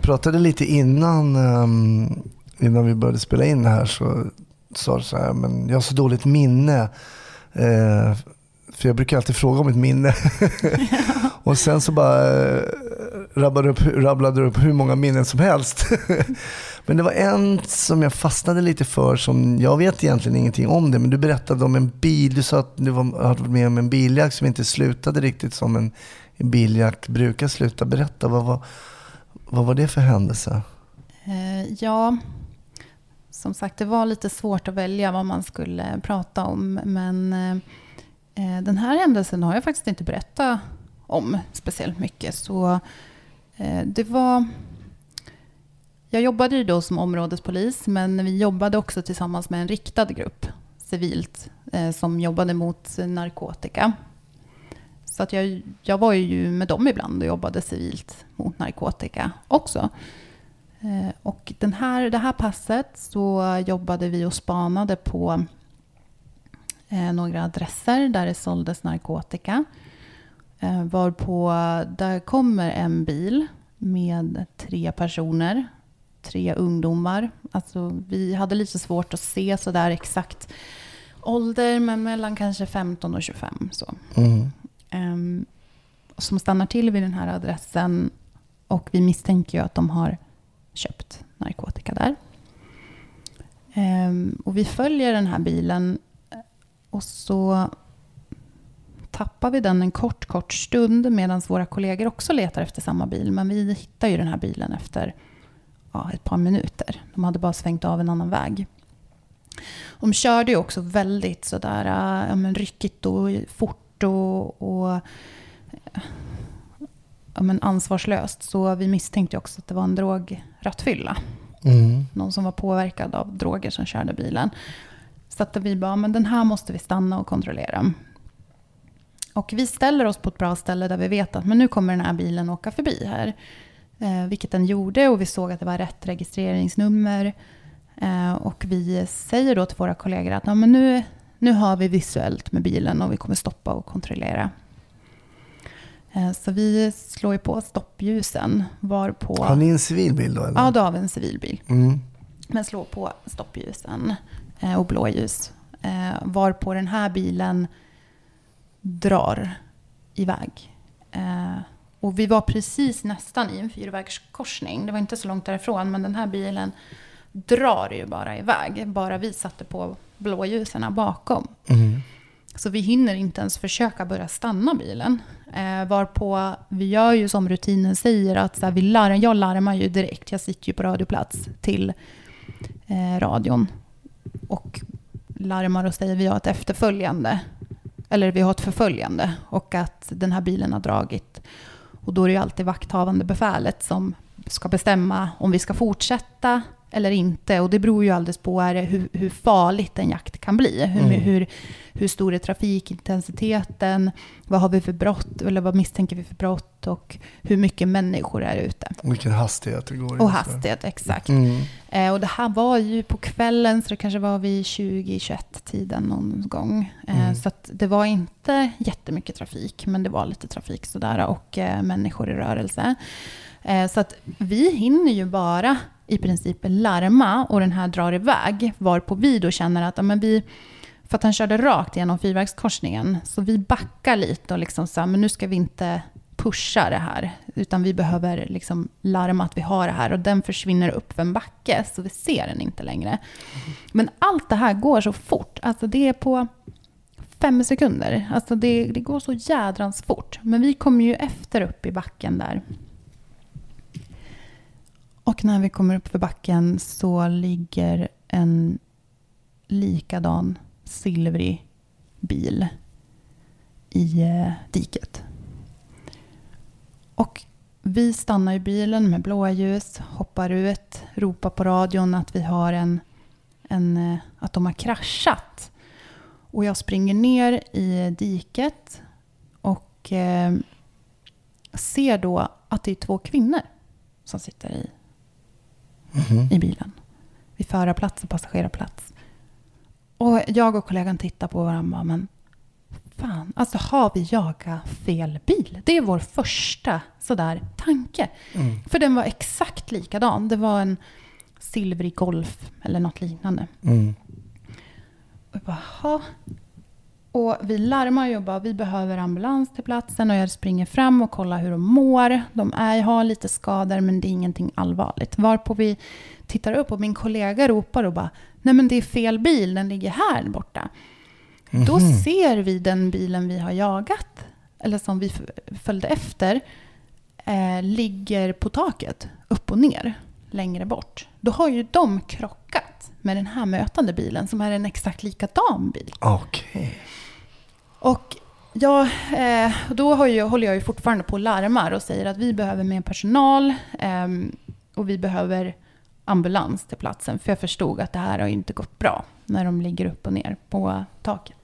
Pratade lite innan, ehm, innan vi började spela in här så sa du så här, men jag har så dåligt minne. Eh, för jag brukar alltid fråga om ett minne. <laughs> och sen så bara eh, rabblade du upp, rabblade upp hur många minnen som helst. <laughs> men det var en som jag fastnade lite för, som jag vet egentligen ingenting om det, men du berättade om en bil. Du sa att du var, hade varit med om en biljakt som inte slutade riktigt som en biljakt brukar sluta. Berätta, vad var, vad var det för händelse? Eh, ja, som sagt, det var lite svårt att välja vad man skulle prata om. Men eh, eh, den här händelsen har jag faktiskt inte berättat om speciellt mycket. Så eh, det var... Jag jobbade ju då som områdespolis, men vi jobbade också tillsammans med en riktad grupp civilt eh, som jobbade mot narkotika. Så att jag, jag var ju med dem ibland och jobbade civilt mot narkotika också. Eh, och den här, det här passet så jobbade vi och spanade på eh, några adresser där det såldes narkotika. Eh, varpå där kommer en bil med tre personer, tre ungdomar. Alltså, vi hade lite svårt att se sådär exakt ålder, men mellan kanske 15 och 25. Så. Mm. Ehm, som stannar till vid den här adressen och vi misstänker ju att de har köpt narkotika där. Ehm, och vi följer den här bilen eh, och så tappar vi den en kort, kort stund medan våra kollegor också letar efter samma bil. Men vi hittar ju den här bilen efter ja, ett par minuter. De hade bara svängt av en annan väg. De körde ju också väldigt sådär eh, ja, men ryckigt och fort och, och ja, men ansvarslöst. Så vi misstänkte också att det var en drograttfylla. Mm. Någon som var påverkad av droger som körde bilen. Så att vi bara, men den här måste vi stanna och kontrollera. Och vi ställer oss på ett bra ställe där vi vet att men nu kommer den här bilen åka förbi här. Eh, vilket den gjorde och vi såg att det var rätt registreringsnummer. Eh, och vi säger då till våra kollegor att ja, men nu, nu har vi visuellt med bilen och vi kommer stoppa och kontrollera. Eh, så vi slår ju på stoppljusen varpå... Har ni en civil bil då? Eller? Ja, då har vi en civilbil. Mm. Men slår på stoppljusen eh, och blåljus. Eh, varpå den här bilen drar iväg. Och vi var precis nästan i en fyrvägskorsning. Det var inte så långt därifrån, men den här bilen drar ju bara iväg. Bara vi satte på blåljusen bakom. Mm. Så vi hinner inte ens försöka börja stanna bilen. Eh, varpå vi gör ju som rutinen säger att så här, vi larm, jag larmar ju direkt, jag sitter ju på radioplats till eh, radion. Och larmar och säger vi har ett efterföljande. Eller vi har ett förföljande och att den här bilen har dragit. Och då är det ju alltid vakthavande befälet som ska bestämma om vi ska fortsätta eller inte. Och det beror ju alldeles på är hur, hur farligt en jakt kan bli. Hur, Mm. hur, hur stor är trafikintensiteten? Vad har vi för brott? Eller vad misstänker vi för brott? Och hur mycket människor är ute? Och vilken hastighet det går i. Och hastighet, exakt. Mm. Eh, och det här var ju på kvällen, så det kanske var vid 20-21-tiden någon gång. Eh, Mm. Så att det var inte jättemycket trafik, men det var lite trafik sådär och eh, människor i rörelse. Eh, så att vi hinner ju bara i princip larma och den här drar iväg, varpå vi då känner att ja, men vi, för att han körde rakt genom fyrvägskorsningen, så vi backar lite och liksom så här, men nu ska vi inte pusha det här, utan vi behöver liksom larma att vi har det här och den försvinner upp för en backe, så vi ser den inte längre. Men allt det här går så fort, alltså det är på fem sekunder. Alltså det, det går så jädrans fort. Men vi kommer ju efter upp i backen där. Och när vi kommer upp för backen så ligger en likadan silvrig bil i eh, diket. Och vi stannar i bilen med blåa ljus, hoppar ut, ropar på radion att vi har en, en eh, att de har kraschat. Och jag springer ner i diket och eh, ser då att det är två kvinnor som sitter i, i bilen. Vid förarplats och passagerarplats. Och jag och kollegan tittar på varandra men fan, alltså har vi jagat fel bil? Det är vår första sådär tanke. För den var exakt likadan. Det var en silvrig Golf eller något liknande. Mm. Och jag bara. Och vi larmar ju och bara, vi behöver ambulans till platsen och jag springer fram och kollar hur de mår. De är, har lite skador men det är ingenting allvarligt. Varpå vi tittar upp och min kollega ropar och bara, nej men det är fel bil, den ligger här borta. Då ser vi den bilen vi har jagat, eller som vi följde efter, eh, ligger på taket, upp och ner, längre bort. Då har ju de krockat med den här mötande bilen som är en exakt likadan bil. Okej. Och Ja, eh, då har håller jag ju fortfarande på och larmar och säger att vi behöver mer personal ehm, och vi behöver ambulans till platsen. För jag förstod att det här har ju inte gått bra när de ligger upp och ner på taket.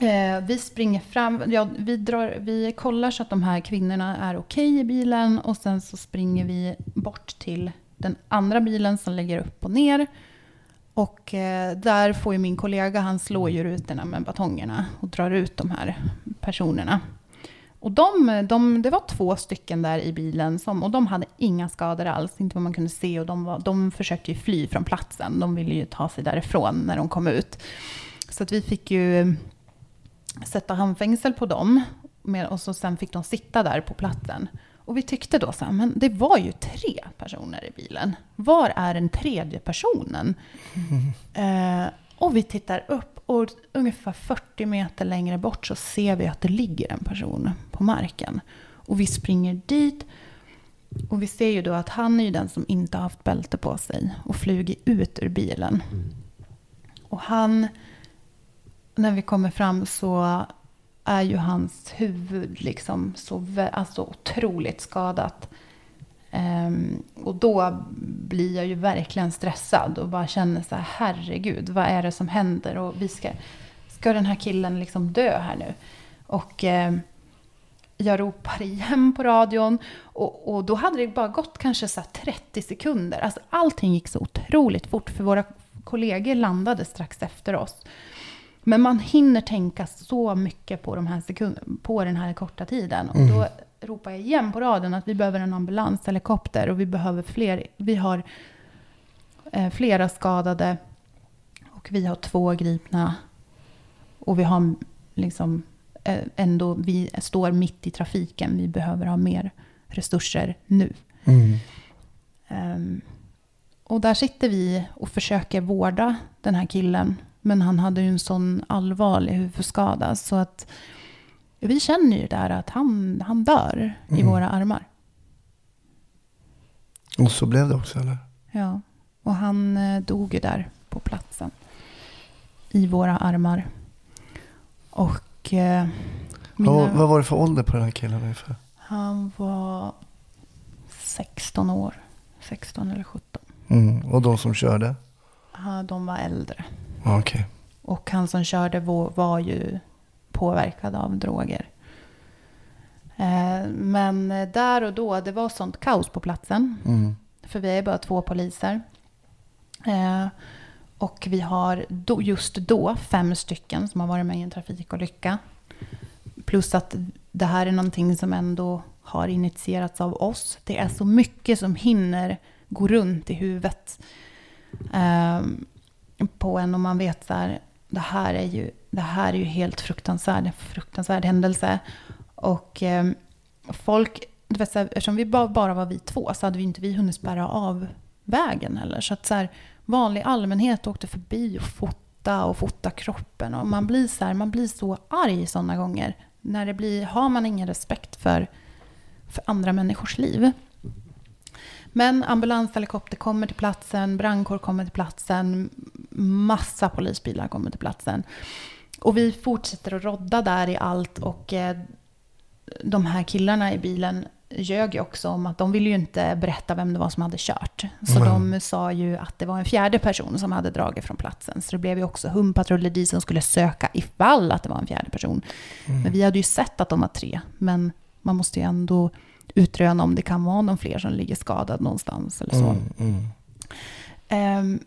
Eh, vi springer fram, ja, vi, drar, vi kollar så att de här kvinnorna är okej i bilen och sen så springer vi bort till den andra bilen som ligger upp och ner. Och eh, där får ju min kollega, han slår ju rutorna med batongerna och drar ut de här personerna. Och de, de, det var två stycken där i bilen som, och de hade inga skador alls, inte vad man kunde se. Och de, var, de försökte ju fly från platsen, de ville ju ta sig därifrån när de kom ut. Så att vi fick ju eh, sätta handfängsel på dem med, och så sen fick de sitta där på platsen. Och vi tyckte då så här, men det var ju tre personer i bilen. Var är den tredje personen? <laughs> Eh, och vi tittar upp och ungefär 40 meter längre bort så ser vi att det ligger en person på marken. Och vi springer dit och vi ser ju då att han är ju den som inte har haft bälte på sig och flugit ut ur bilen. Och han, när vi kommer fram så är ju hans huvud liksom så alltså otroligt skadat. Um, och då blir jag ju verkligen stressad och bara känner så här, herregud, vad är det som händer? Och vi ska, ska den här killen liksom dö här nu? Och um, jag ropar <laughs> igen på radion och, och då hade det bara gått kanske så här 30 sekunder. Alltså allting gick så otroligt fort för våra kollegor landade strax efter oss. Men man hinner tänka så mycket på, de här sekund- på den här korta tiden. Och då ropar jag igen på radion att vi behöver en ambulanshelikopter och vi behöver fler. Vi har eh, flera skadade och vi har två gripna. Och vi har liksom eh, ändå, vi står mitt i trafiken. Vi behöver ha mer resurser nu. Mm. Ehm, och där sitter vi och försöker vårda den här killen Men han hade ju en sån allvarlig huvudskada så att vi känner ju där att han, han dör i Mm. våra armar. Och så blev det också eller? Ja, och han eh, dog ju där på platsen. I våra armar. Och eh, mina, Vad, vad var det för ålder på den här killen ungefär? han var 16 år. 16 eller 17. Mm. Och de som körde? Ja, de var äldre. Okej. Och han som körde var, var ju påverkad av droger. Eh, men där och då, det var sånt kaos på platsen. Mm. För vi är bara två poliser. Eh, och vi har då, just då fem stycken som har varit med i en trafikolycka. Plus att det här är någonting som ändå har initierats av oss. Det är så mycket som hinner gå runt i huvudet eh, på en och man vet så här, det här är ju, det här är ju helt fruktansvärd, fruktansvärd händelse. Och eh, folk, du vet, så här, eftersom vi bara, bara var vi två så hade vi inte vi hunnit spärra av vägen heller. Så att så här, vanlig allmänhet åkte förbi och fota och fota kroppen. Och man blir så, här, man blir så arg sådana gånger. När det blir, har man ingen respekt för, för andra människors liv. Men ambulanshelikopter kommer till platsen, brandkår kommer till platsen, massa polisbilar kommer till platsen. Och vi fortsätter att rodda där i allt och eh, de här killarna i bilen ljög ju också om att de ville ju inte berätta vem det var som hade kört. Så Mm. de sa ju att det var en fjärde person som hade dragit från platsen. Så det blev ju också hundpatruller dit som skulle söka ifall att det var en fjärde person. Men vi hade ju sett att de var tre. Men man måste ju ändå utröna om det kan vara någon fler som ligger skadad någonstans eller så. Mm, mm. Ehm,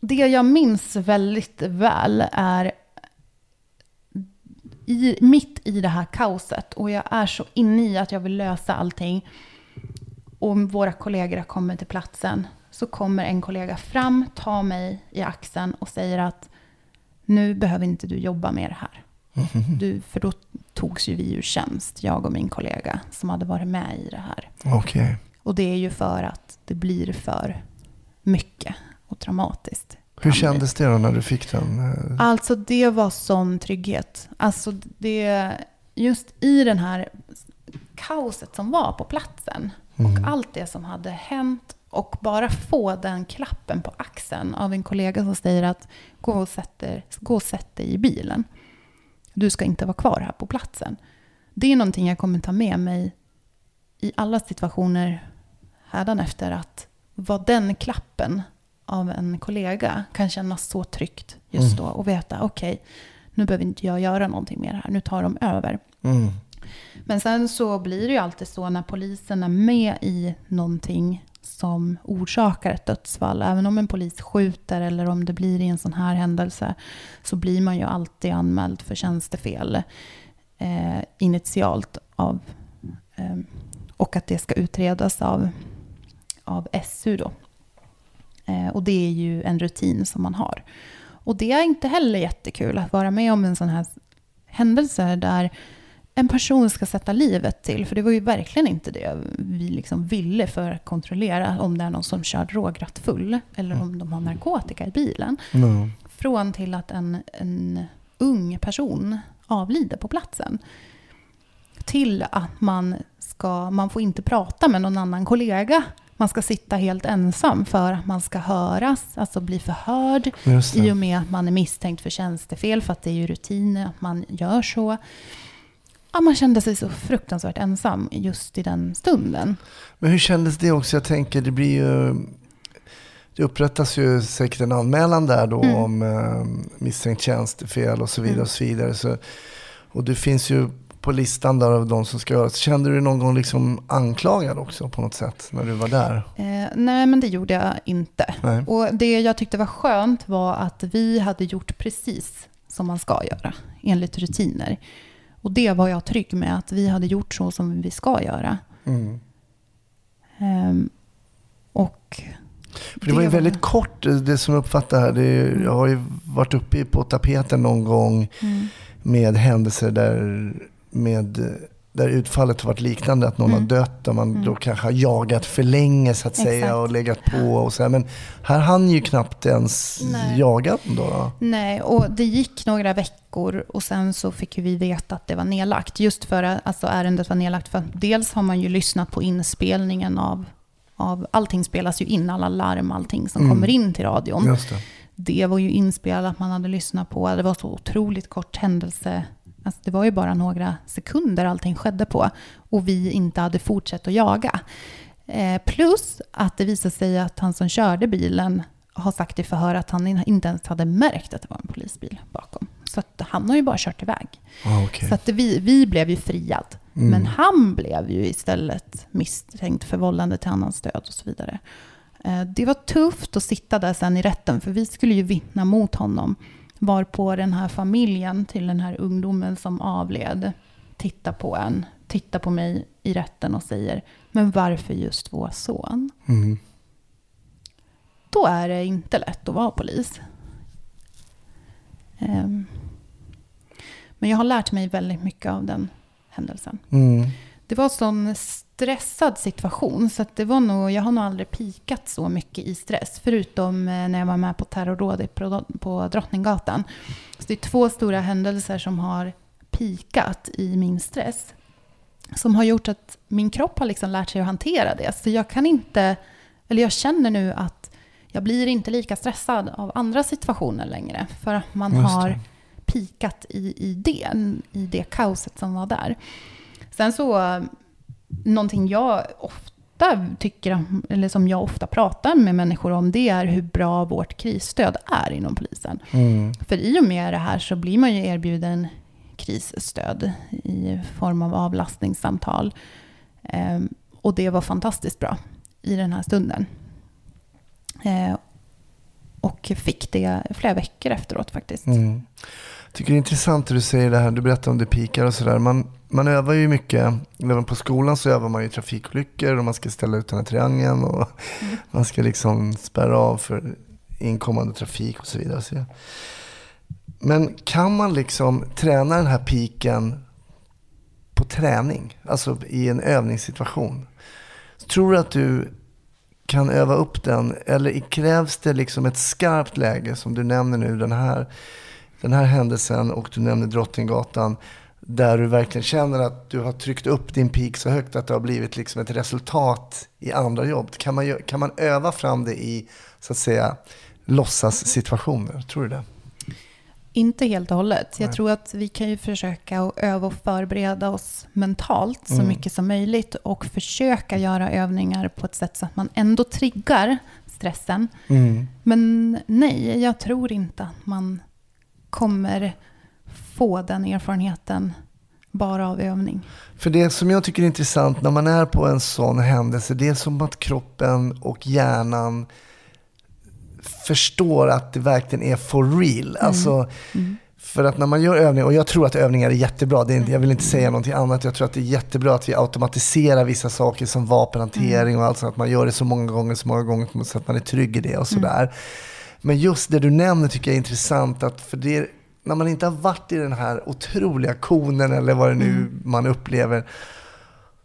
det jag minns väldigt väl är i, mitt i det här kaoset och jag är så inne i att jag vill lösa allting och våra kollegor kommit till platsen så kommer en kollega fram, tar mig i axeln och säger att nu behöver inte du jobba med det här. Du, för då togs ju vi ur tjänst, jag och min kollega som hade varit med i det här. Okej. Och det är ju för att det blir för mycket och traumatiskt. Hur kändes det då när du fick den? eh, Alltså det var sån trygghet. Alltså det, just i den här kaoset som var på platsen och allt det som hade hänt och bara få den klappen på axeln av en kollega som säger att gå och sätt dig, gå och sätt dig i bilen. Du ska inte vara kvar här på platsen. Det är någonting jag kommer ta med mig i alla situationer hädanefter att vad den klappen av en kollega kan kännas så tryggt just då och veta okej, nu behöver inte jag göra någonting mer här, nu tar de över. Mm. Men sen så blir det ju alltid så när polisen är med i någonting som orsakar ett dödsfall. Även om en polis skjuter eller om det blir i en sån här händelse så blir man ju alltid anmäld för tjänstefel eh, initialt av eh, och att det ska utredas av, av SU då. Eh, och det är ju en rutin som man har. Och det är inte heller jättekul att vara med om en sån här händelse där en person ska sätta livet till. För det var ju verkligen inte det vi liksom ville för att kontrollera om det är någon som kör drograttfull eller om de har narkotika i bilen. Mm. Från till att en, en ung person avlider på platsen. Till att man ska, man får inte prata med någon annan kollega. Man ska sitta helt ensam för att man ska höras, alltså bli förhörd. I och med att man är misstänkt för tjänstefel, för att det är ju rutiner att man gör så. Ja, man kände sig så fruktansvärt ensam just i den stunden. Men hur kändes det också? Jag tänker, det blir ju... Det upprättas ju säkert en anmälan där då Mm. om eh, misstänkt tjänstefel och så vidare. Mm. Och så vidare. Så, och det finns ju på listan där av de som ska göras. Kände du dig någon gång liksom anklagad också på något sätt när du var där? Eh, nej, men det gjorde jag inte. Nej. Och det jag tyckte var skönt var att vi hade gjort precis som man ska göra, enligt rutiner. Och det var jag trygg med, att vi hade gjort så som vi ska göra. Mm. Ehm, och För det var ju väldigt kort, det- som jag uppfattar här. Det är, jag har ju varit uppe på tapeten någon gång Mm. med händelser där, med, där utfallet har varit liknande, att någon Mm. har dött, där man då kanske har jagat för länge så att säga Exakt. och legat på och så här. Men här hann ju knappt ens Nej. jaga då. då. Nej, och det gick några veckor och sen så fick vi veta att det var nedlagt. Just för att alltså, ärendet var nedlagt för att dels har man ju lyssnat på inspelningen av, av allting spelas ju in, alla larm, allting som Mm. kommer in till radion. Just det. Det var ju inspelat, man hade lyssnat på, det var så otroligt kort händelse. Alltså det var ju bara några sekunder allting skedde på och vi inte hade fortsatt att jaga. Eh, plus att det visade sig att han som körde bilen har sagt i förhör att han in- inte ens hade märkt att det var en polisbil bakom. Så han har ju bara kört iväg. Ah, okej. Så att vi, vi blev ju friad. Mm. Men han blev ju istället misstänkt för vållande till annans död och så vidare. Eh, Det var tufft att sitta där sen i rätten, för vi skulle ju vittna mot honom. Varpå den här familjen till den här ungdomen som avled tittar på en, tittar på mig i rätten och säger Men varför just vår son? Mm. Då är det inte lätt att vara polis. Ehm, Men jag har lärt mig väldigt mycket av den händelsen. Mm. Det var sån stressad situation så att det var nog, jag har nog aldrig pikat så mycket i stress. Förutom eh, när jag var med på terrorrådet på Drottninggatan. Så det är två stora händelser som har pikat i min stress. Som har gjort att min kropp har liksom lärt sig att hantera det. Så jag kan inte, eller jag känner nu att jag blir inte lika stressad av andra situationer längre. För att man har pikat i, i det, i det kaoset som var där. Sen så, någonting jag ofta tycker, eller som jag ofta pratar med människor om, det är hur bra vårt krisstöd är inom polisen. Mm. För i och med det här så blir man ju erbjuden krisstöd i form av avlastningssamtal. Ehm, och det var fantastiskt bra i den här stunden. Eh, och fick det flera veckor efteråt faktiskt. Mm. Tycker det är intressant att du säger det här, du berättar om det pikar och sådär. Man, man övar ju mycket, även på skolan så övar man ju trafikolyckor och man ska ställa ut den här triangeln och man ska liksom spärra av för inkommande trafik och så vidare. Så jag- Men kan man liksom träna den här piken på träning, alltså i en övningssituation? Tror du att du kan öva upp den eller krävs det liksom ett skarpt läge som du nämner nu, den här, den här händelsen och du nämner Drottninggatan där du verkligen känner att du har tryckt upp din peak så högt att det har blivit liksom ett resultat i andra jobb. Kan man, kan man öva fram det i, så att säga, låtsassituationer? Tror du det? Inte helt och hållet. Jag Nej. tror att vi kan ju försöka att öva och förbereda oss mentalt så Mm. mycket som möjligt och försöka göra övningar på ett sätt så att man ändå triggar stressen. Mm. Men nej, jag tror inte att man kommer få den erfarenheten bara av övning. För det som jag tycker är intressant när man är på en sån händelse, det är som att kroppen och hjärnan förstår att det verkligen är for real. Alltså, För att när man gör övningar, och jag tror att övningar är jättebra, det är inte, jag vill inte säga någonting annat, jag tror att det är jättebra att vi automatiserar vissa saker som vapenhantering och allt sånt, att man gör det så många gånger, så många gånger så att man är trygg i det och sådär. Men just det du nämner tycker jag är intressant, att för det, när man inte har varit i den här otroliga konen eller vad det nu man upplever,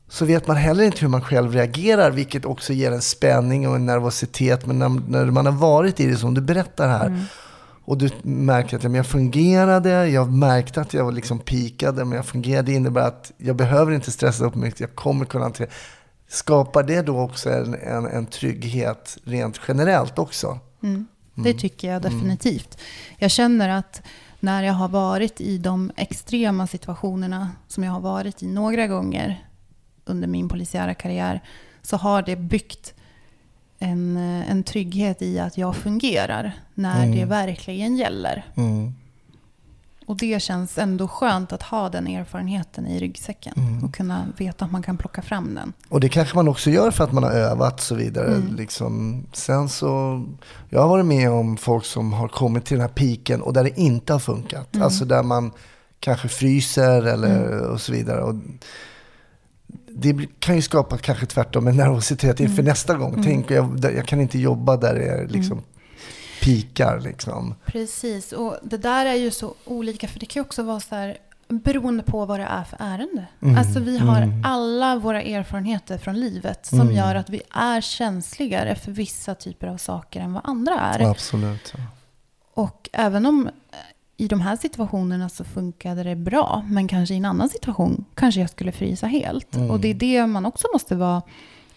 så vet man heller inte hur man själv reagerar, vilket också ger en spänning och en nervositet. Men när, när man har varit i det som du berättar här, och du märker att ja, men jag fungerade, jag märkte att jag liksom pikade, men jag fungerade. Det innebär att jag behöver inte stressa upp mig, jag kommer kunna hantera. Skapar det då också en, en, en trygghet rent generellt också? Mm. Det tycker jag definitivt. Jag känner att när jag har varit i de extrema situationerna som jag har varit i några gånger under min polisiära karriär så har det byggt en, eh, en trygghet i att jag fungerar när det verkligen gäller. Mm. Och det känns ändå skönt att ha den erfarenheten i ryggsäcken och kunna veta att man kan plocka fram den. Och det kanske man också gör för att man har övat och så vidare. Liksom. Sen så, jag har varit med om folk som har kommit till den här piken och där det inte har funkat. Alltså där man kanske fryser eller och så vidare. Och det kan ju skapa kanske tvärtom en nervositet inför nästa gång. Tänk, jag, jag kan inte jobba där det är liksom pikar. Liksom. Precis, och det där är ju så olika, för det kan ju också vara så här, Beroende på vad det är för ärende. Mm, Alltså vi har mm. alla våra erfarenheter från livet som Mm. gör att vi är känsligare för vissa typer av saker än vad andra är. Absolut. Och även om eh, i de här situationerna så funkade det bra, men kanske i en annan situation kanske jag skulle frysa helt. Mm. Och det är det man också måste vara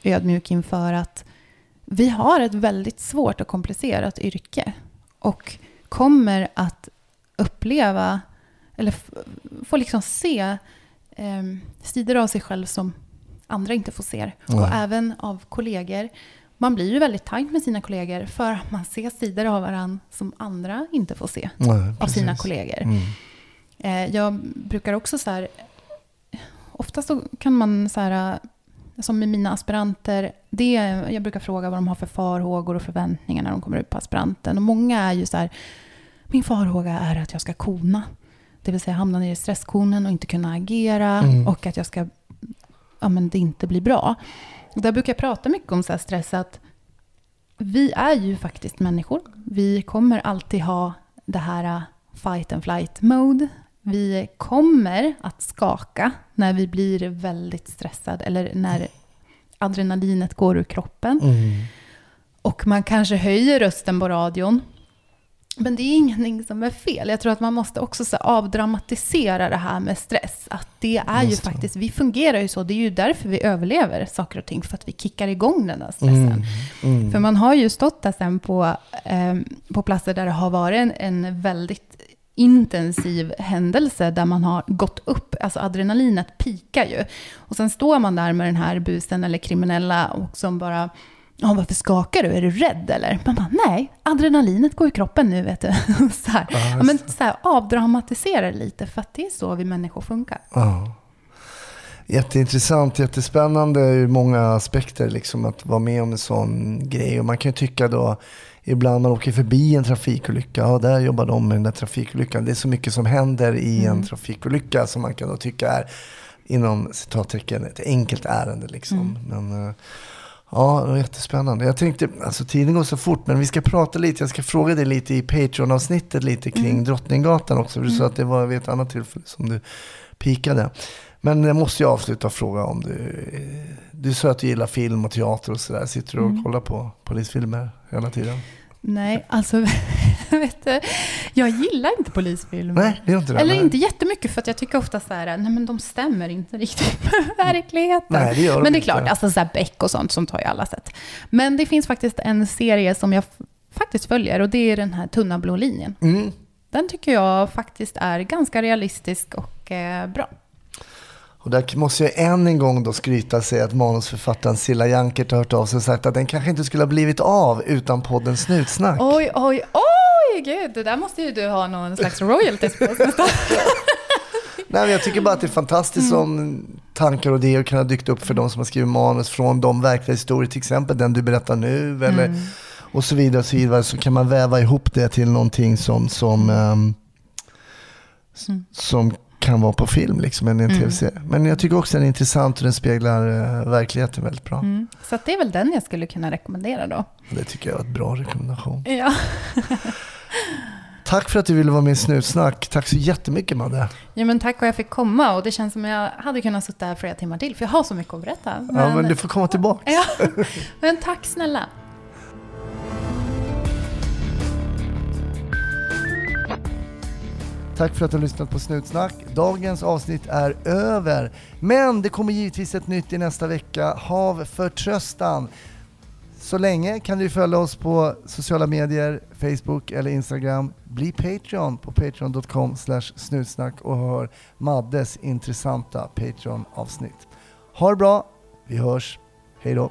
ödmjuk inför att vi har ett väldigt svårt och komplicerat yrke och kommer att uppleva eller få liksom se eh, sidor av sig själv som andra inte får se. Nej. Och även av kollegor. Man blir ju väldigt tajt med sina kollegor för att man ser sidor av varandra som andra inte får se Nej, av sina kollegor. Mm. Eh, jag brukar också så här, ofta så kan man så här, som med mina aspiranter, det, jag brukar fråga vad de har för farhågor och förväntningar när de kommer ut på aspiranten. Och många är ju så här, min farhåga är att jag ska kona. Det vill säga hamna ner i stresskonen och inte kunna agera Mm. och att jag ska, ja men det inte blir bra. Där brukar jag prata mycket om så här stress, att vi är ju faktiskt människor. Vi kommer alltid ha det här uh, fight and flight mode. Vi kommer att skaka när vi blir väldigt stressade eller när adrenalinet går ur kroppen. Mm. Och man kanske höjer rösten på radion. Men det är ingenting som är fel. Jag tror att man måste också så här avdramatisera det här med stress. Att det är ju faktiskt, vi fungerar ju så. Det är ju därför vi överlever saker och ting. För att vi kickar igång den där stressen. Mm. Mm. För man har ju stått där sen på, eh, på platser där det har varit en, en väldigt intensiv händelse där man har gått upp, alltså adrenalinet pikar ju. Och sen står man där med den här busen eller kriminella och som bara, ja varför skakar du? Är du rädd eller? Man bara, nej, adrenalinet går i kroppen nu vet du. <laughs> så här. Ja, men så här, avdramatisera lite för att det är så vi människor funkar. Ja. Jätteintressant, jättespännande ur många aspekter liksom, att vara med om en sån grej. Och man kan ju tycka då, ibland man åker förbi en trafikolycka, ja där jobbar de med den där trafikolyckan. Det är så mycket som händer i en trafikolycka som man kan då tycka är inom citattecken ett enkelt ärende. Liksom. Men, eh, Ja, det var jättespännande. Jag tänkte, alltså tiden går så fort, men vi ska prata lite. Jag ska fråga dig lite i Patreon-avsnittet lite kring Drottninggatan också. För du sa att det var vid ett annat tillfälle som du pikade. Men jag måste ju avsluta och fråga om du... Du sa att du gillar film och teater och sådär. Sitter du och kollar på polisfilmer hela tiden? Nej, alltså, <laughs> vet du, jag gillar inte polisfilmer. Nej, det är inte det. Eller nej. inte jättemycket för att jag tycker ofta så här, nej men de stämmer inte riktigt <laughs> med verkligheten. Nej, det gör de men det är inte. klart, alltså så här Beck och sånt som tar ju alla sett. Men det finns faktiskt en serie som jag faktiskt följer och det är den här tunna blå linjen. Mm. Den tycker jag faktiskt är ganska realistisk och eh, bra. Och där måste jag än en gång då skryta säga att manusförfattaren Silla Jankert har hört av sig och sagt att den kanske inte skulle ha blivit av utan podden Snutsnack. Oj, oj, oj, gud, det där måste ju du ha någon slags royalties på. <laughs> Nej, men jag tycker bara att det är fantastiskt Mm. om tankar och idéer kan ha dykt upp för de som har skrivit manus från de verkliga historier, till exempel den du berättar nu eller Mm. och så vidare. Och så, vidare. så kan man väva ihop det till någonting som, som, s- Mm. som kan vara på film, liksom, en, en tv-serie. Men jag tycker också den är intressant och den speglar eh, verkligheten väldigt bra. Mm. Så att det är väl den jag skulle kunna rekommendera då. Det tycker jag är ett bra rekommendation. Ja. <laughs> Tack för att du ville vara med i Snutsnack. Tack så jättemycket Madde. Ja, men tack och jag fick komma och det känns som jag hade kunnat sitta här flera timmar till för jag har så mycket att berätta. Ja, men du får komma tillbaka. Ja, <laughs> men tack snälla. Tack för att du har lyssnat på Snutsnack. Dagens avsnitt är över. Men det kommer givetvis ett nytt i nästa vecka. Hav förtröstan. Så länge kan du följa oss på sociala medier, Facebook eller Instagram. Bli Patreon på patreon.com snutsnack och hör Maddes intressanta Patreon-avsnitt. Ha det bra, vi hörs. Hej då!